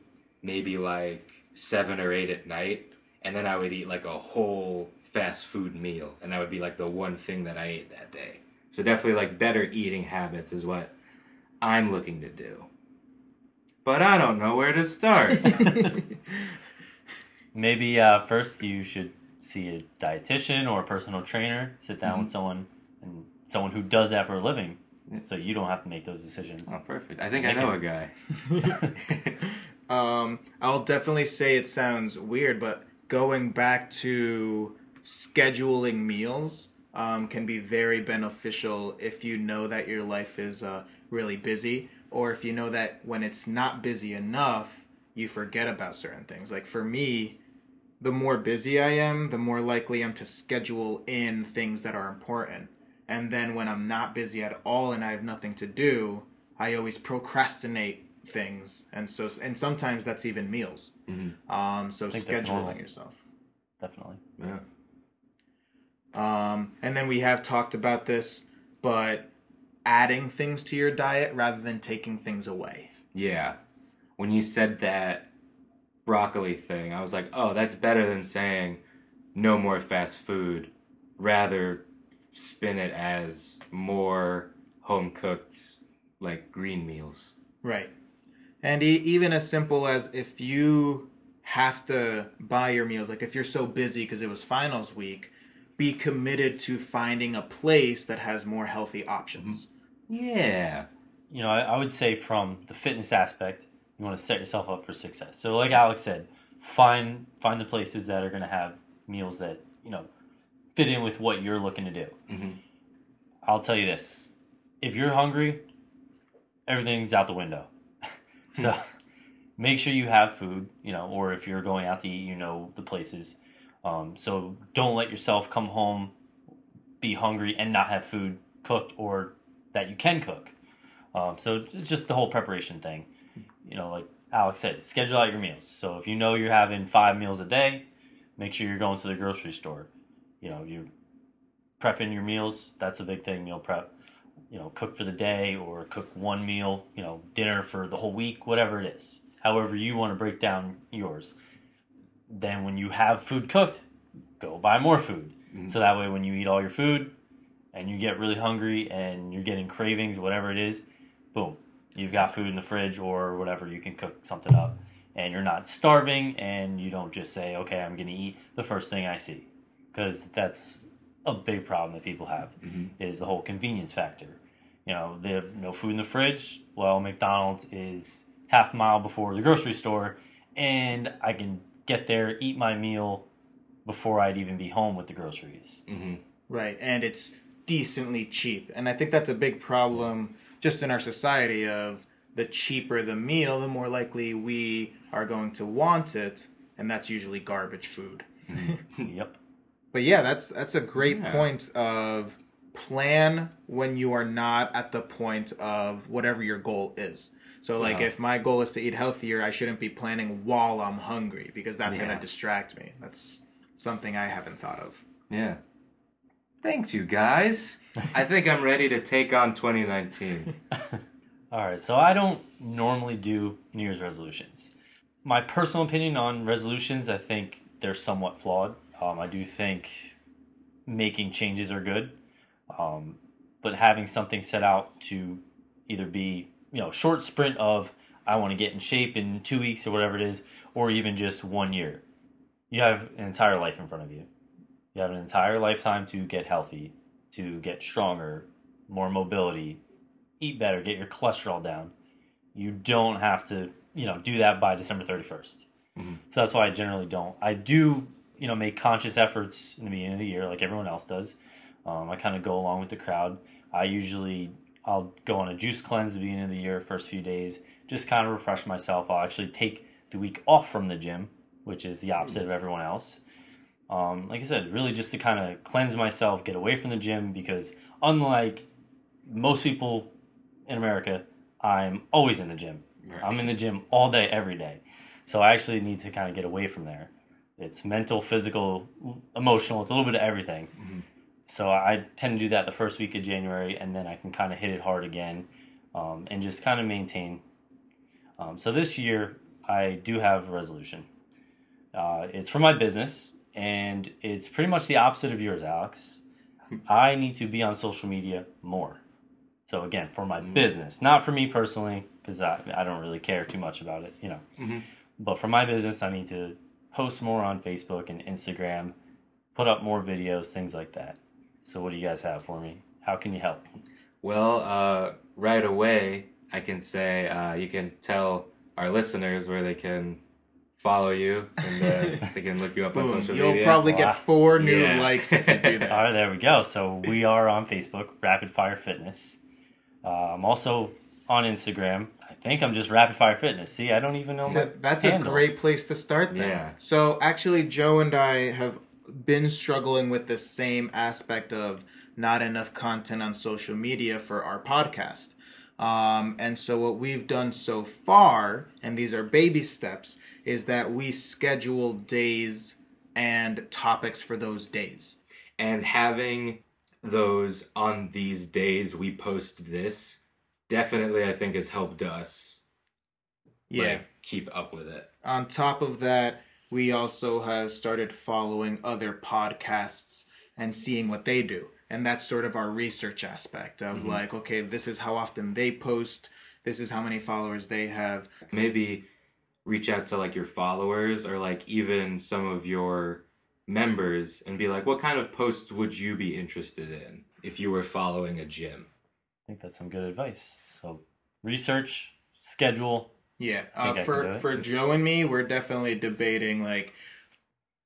maybe like seven or eight at night, and then I would eat like a whole fast food meal, and that would be like the one thing that I ate that day. So definitely like better eating habits is what I'm looking to do. But I don't know where to start. Maybe uh, first you should see a dietitian or a personal trainer. Sit down Mm-hmm. with someone and someone who does that for a living, so you don't have to make those decisions. oh, perfect. I think I know a guy. Um, I'll definitely say it sounds weird, but going back to scheduling meals um, can be very beneficial if you know that your life is uh, really busy, or if you know that when it's not busy enough, you forget about certain things. Like for me, the more busy I am, the more likely I'm to schedule in things that are important. And then when I'm not busy at all and I have nothing to do, I always procrastinate things, and so and sometimes that's even meals. Um, so think that's normal. scheduling yourself. Definitely. Yeah. Um, and then we have talked about this, but adding things to your diet rather than taking things away. Yeah. When you said that broccoli thing, I was like, oh, that's better than saying no more fast food. Rather, spin it as more home cooked, like green meals. Right. And e- even as simple as if you have to buy your meals, like if you're so busy because it was finals week, be committed to finding a place that has more healthy options. Mm-hmm. Yeah. You know, I, I would say from the fitness aspect, you want to set yourself up for success. So, like Alex said, find find the places that are going to have meals that you know fit in with what you're looking to do. I'll tell you this: if you're hungry, everything's out the window. so, make sure you have food. You know, or if you're going out to eat, you know the places. Um, so don't let yourself come home, be hungry, and not have food cooked or that you can cook. Um, so it's just the whole preparation thing. You know, like Alex said, schedule out your meals. So if you know you're having five meals a day, make sure you're going to the grocery store. You know, you're prepping your meals. That's a big thing, meal prep. You know, cook for the day or cook one meal, you know, dinner for the whole week, whatever it is. However, you want to break down yours. Then when you have food cooked, go buy more food. Mm-hmm. So that way, when you eat all your food and you get really hungry and you're getting cravings, whatever it is, boom, you've got food in the fridge or whatever. You can cook something up and you're not starving and you don't just say, okay, I'm going to eat the first thing I see. Because that's a big problem that people have mm-hmm. is the whole convenience factor. You know, they have no food in the fridge. Well, McDonald's is half a mile before the grocery store, and I can get there, eat my meal before I'd even be home with the groceries. Mm-hmm. Right, and it's decently cheap. And I think that's a big problem just in our society of the cheaper the meal, the more likely we are going to want it, and that's usually garbage food. Mm-hmm. yep. But yeah, that's that's a great Yeah. point of plan when you are not at the point of whatever your goal is. So like Yeah. if my goal is to eat healthier, I shouldn't be planning while I'm hungry because that's Yeah. going to distract me. That's something I haven't thought of. Yeah. Thanks, you guys. I think I'm ready to take on 2019. All right, so I don't normally do New Year's resolutions. My personal opinion on resolutions, I think they're somewhat flawed. Um, I do think making changes are good, um, but having something set out to either be you know short sprint of I want to get in shape in two weeks or whatever it is, or even just one year, you have an entire life in front of you. You have an entire lifetime to get healthy, to get stronger, more mobility, eat better, get your cholesterol down. You don't have to, you know, do that by December 31st. So that's why I generally don't. I do you know, make conscious efforts in the beginning of the year, like everyone else does. Um, I kind of go along with the crowd. I usually I'll go on a juice cleanse at the beginning of the year, first few days, just kind of refresh myself. I'll actually take the week off from the gym, which is the opposite of everyone else. Um, like I said, really just to kind of cleanse myself, get away from the gym, because unlike most people in America, I'm always in the gym. Right. I'm in the gym all day, every day. So I actually need to kind of get away from there. It's mental, physical, emotional. It's a little bit of everything. So I tend to do that the first week of January, and then I can kind of hit it hard again, um, and just kind of maintain. Um, so this year I do have a resolution. Uh, it's for my business, and it's pretty much the opposite of yours, Alex. I need to be on social media more. So again, for my business, not for me personally, because I, I don't really care too much about it, you know. But for my business, I need to post more on Facebook and Instagram, put up more videos, things like that. So what do you guys have for me? How can you help? Well, uh, right away, I can say uh, you can tell our listeners where they can follow you and uh, they can look you up on Boom. social You'll media. probably Wow. get four new Yeah. likes if you do that. All right, there we go. So we are on Facebook, Rapid Fire Fitness. Uh, I'm also on Instagram. I think I'm just Rapid Fire Fitness. See, I don't even know So my that's handle. a great place to start then. Yeah. So actually Joe and I have been struggling with the same aspect of not enough content on social media for our podcast. Um, and so what we've done so far, and these are baby steps, is that we schedule days and topics for those days. and having those on these days we post this definitely I think has helped us Yeah. like, keep up with it. On top of that, we also have started following other podcasts and seeing what they do. And that's sort of our research aspect of like, okay, this is how often they post, this is how many followers they have. Maybe reach out to like your followers or like even some of your members and be like what kind of posts would you be interested in if you were following a gym? I think that's some good advice. So research, schedule. Yeah. Uh, for for Joe and me, we're definitely debating like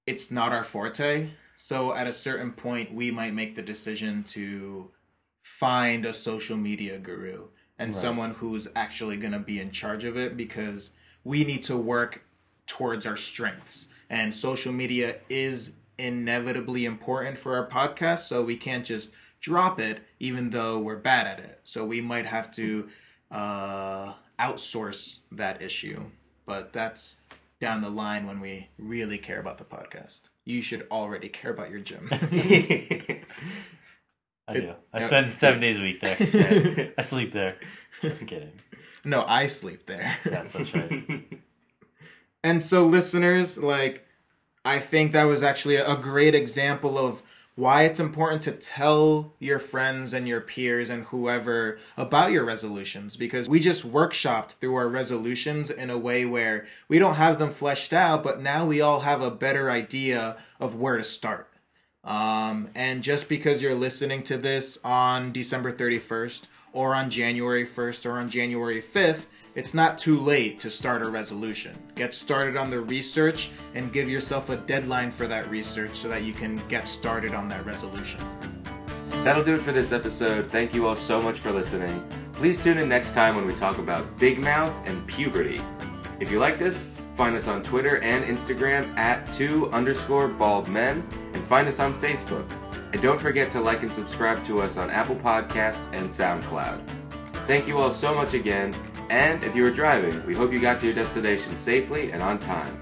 it's not our forte. So at a certain point, we might make the decision to find a social media guru and Right. someone who's actually going to be in charge of it because we need to work towards our strengths. And social media is inevitably important for our podcast, so we can't just drop it even though we're bad at it. So we might have to uh, outsource that issue, but that's down the line when we really care about the podcast. You should already care about your gym. I do. I spend seven days a week there. I sleep there. Just kidding. no, I sleep there. Yes, that's right. And so, listeners, like, I think that was actually a great example of why it's important to tell your friends and your peers and whoever about your resolutions because we just workshopped through our resolutions in a way where we don't have them fleshed out, but now we all have a better idea of where to start. Um, and just because you're listening to this on December 31st or on January 1st or on January 5th, it's not too late to start a resolution. Get started on the research and give yourself a deadline for that research so that you can get started on that resolution. That'll do it for this episode. Thank you all so much for listening. Please tune in next time when we talk about big mouth and puberty. If you liked us, find us on Twitter and Instagram at two underscore bald men and find us on Facebook. And don't forget to like and subscribe to us on Apple Podcasts and SoundCloud. Thank you all so much again, and if you were driving, we hope you got to your destination safely and on time.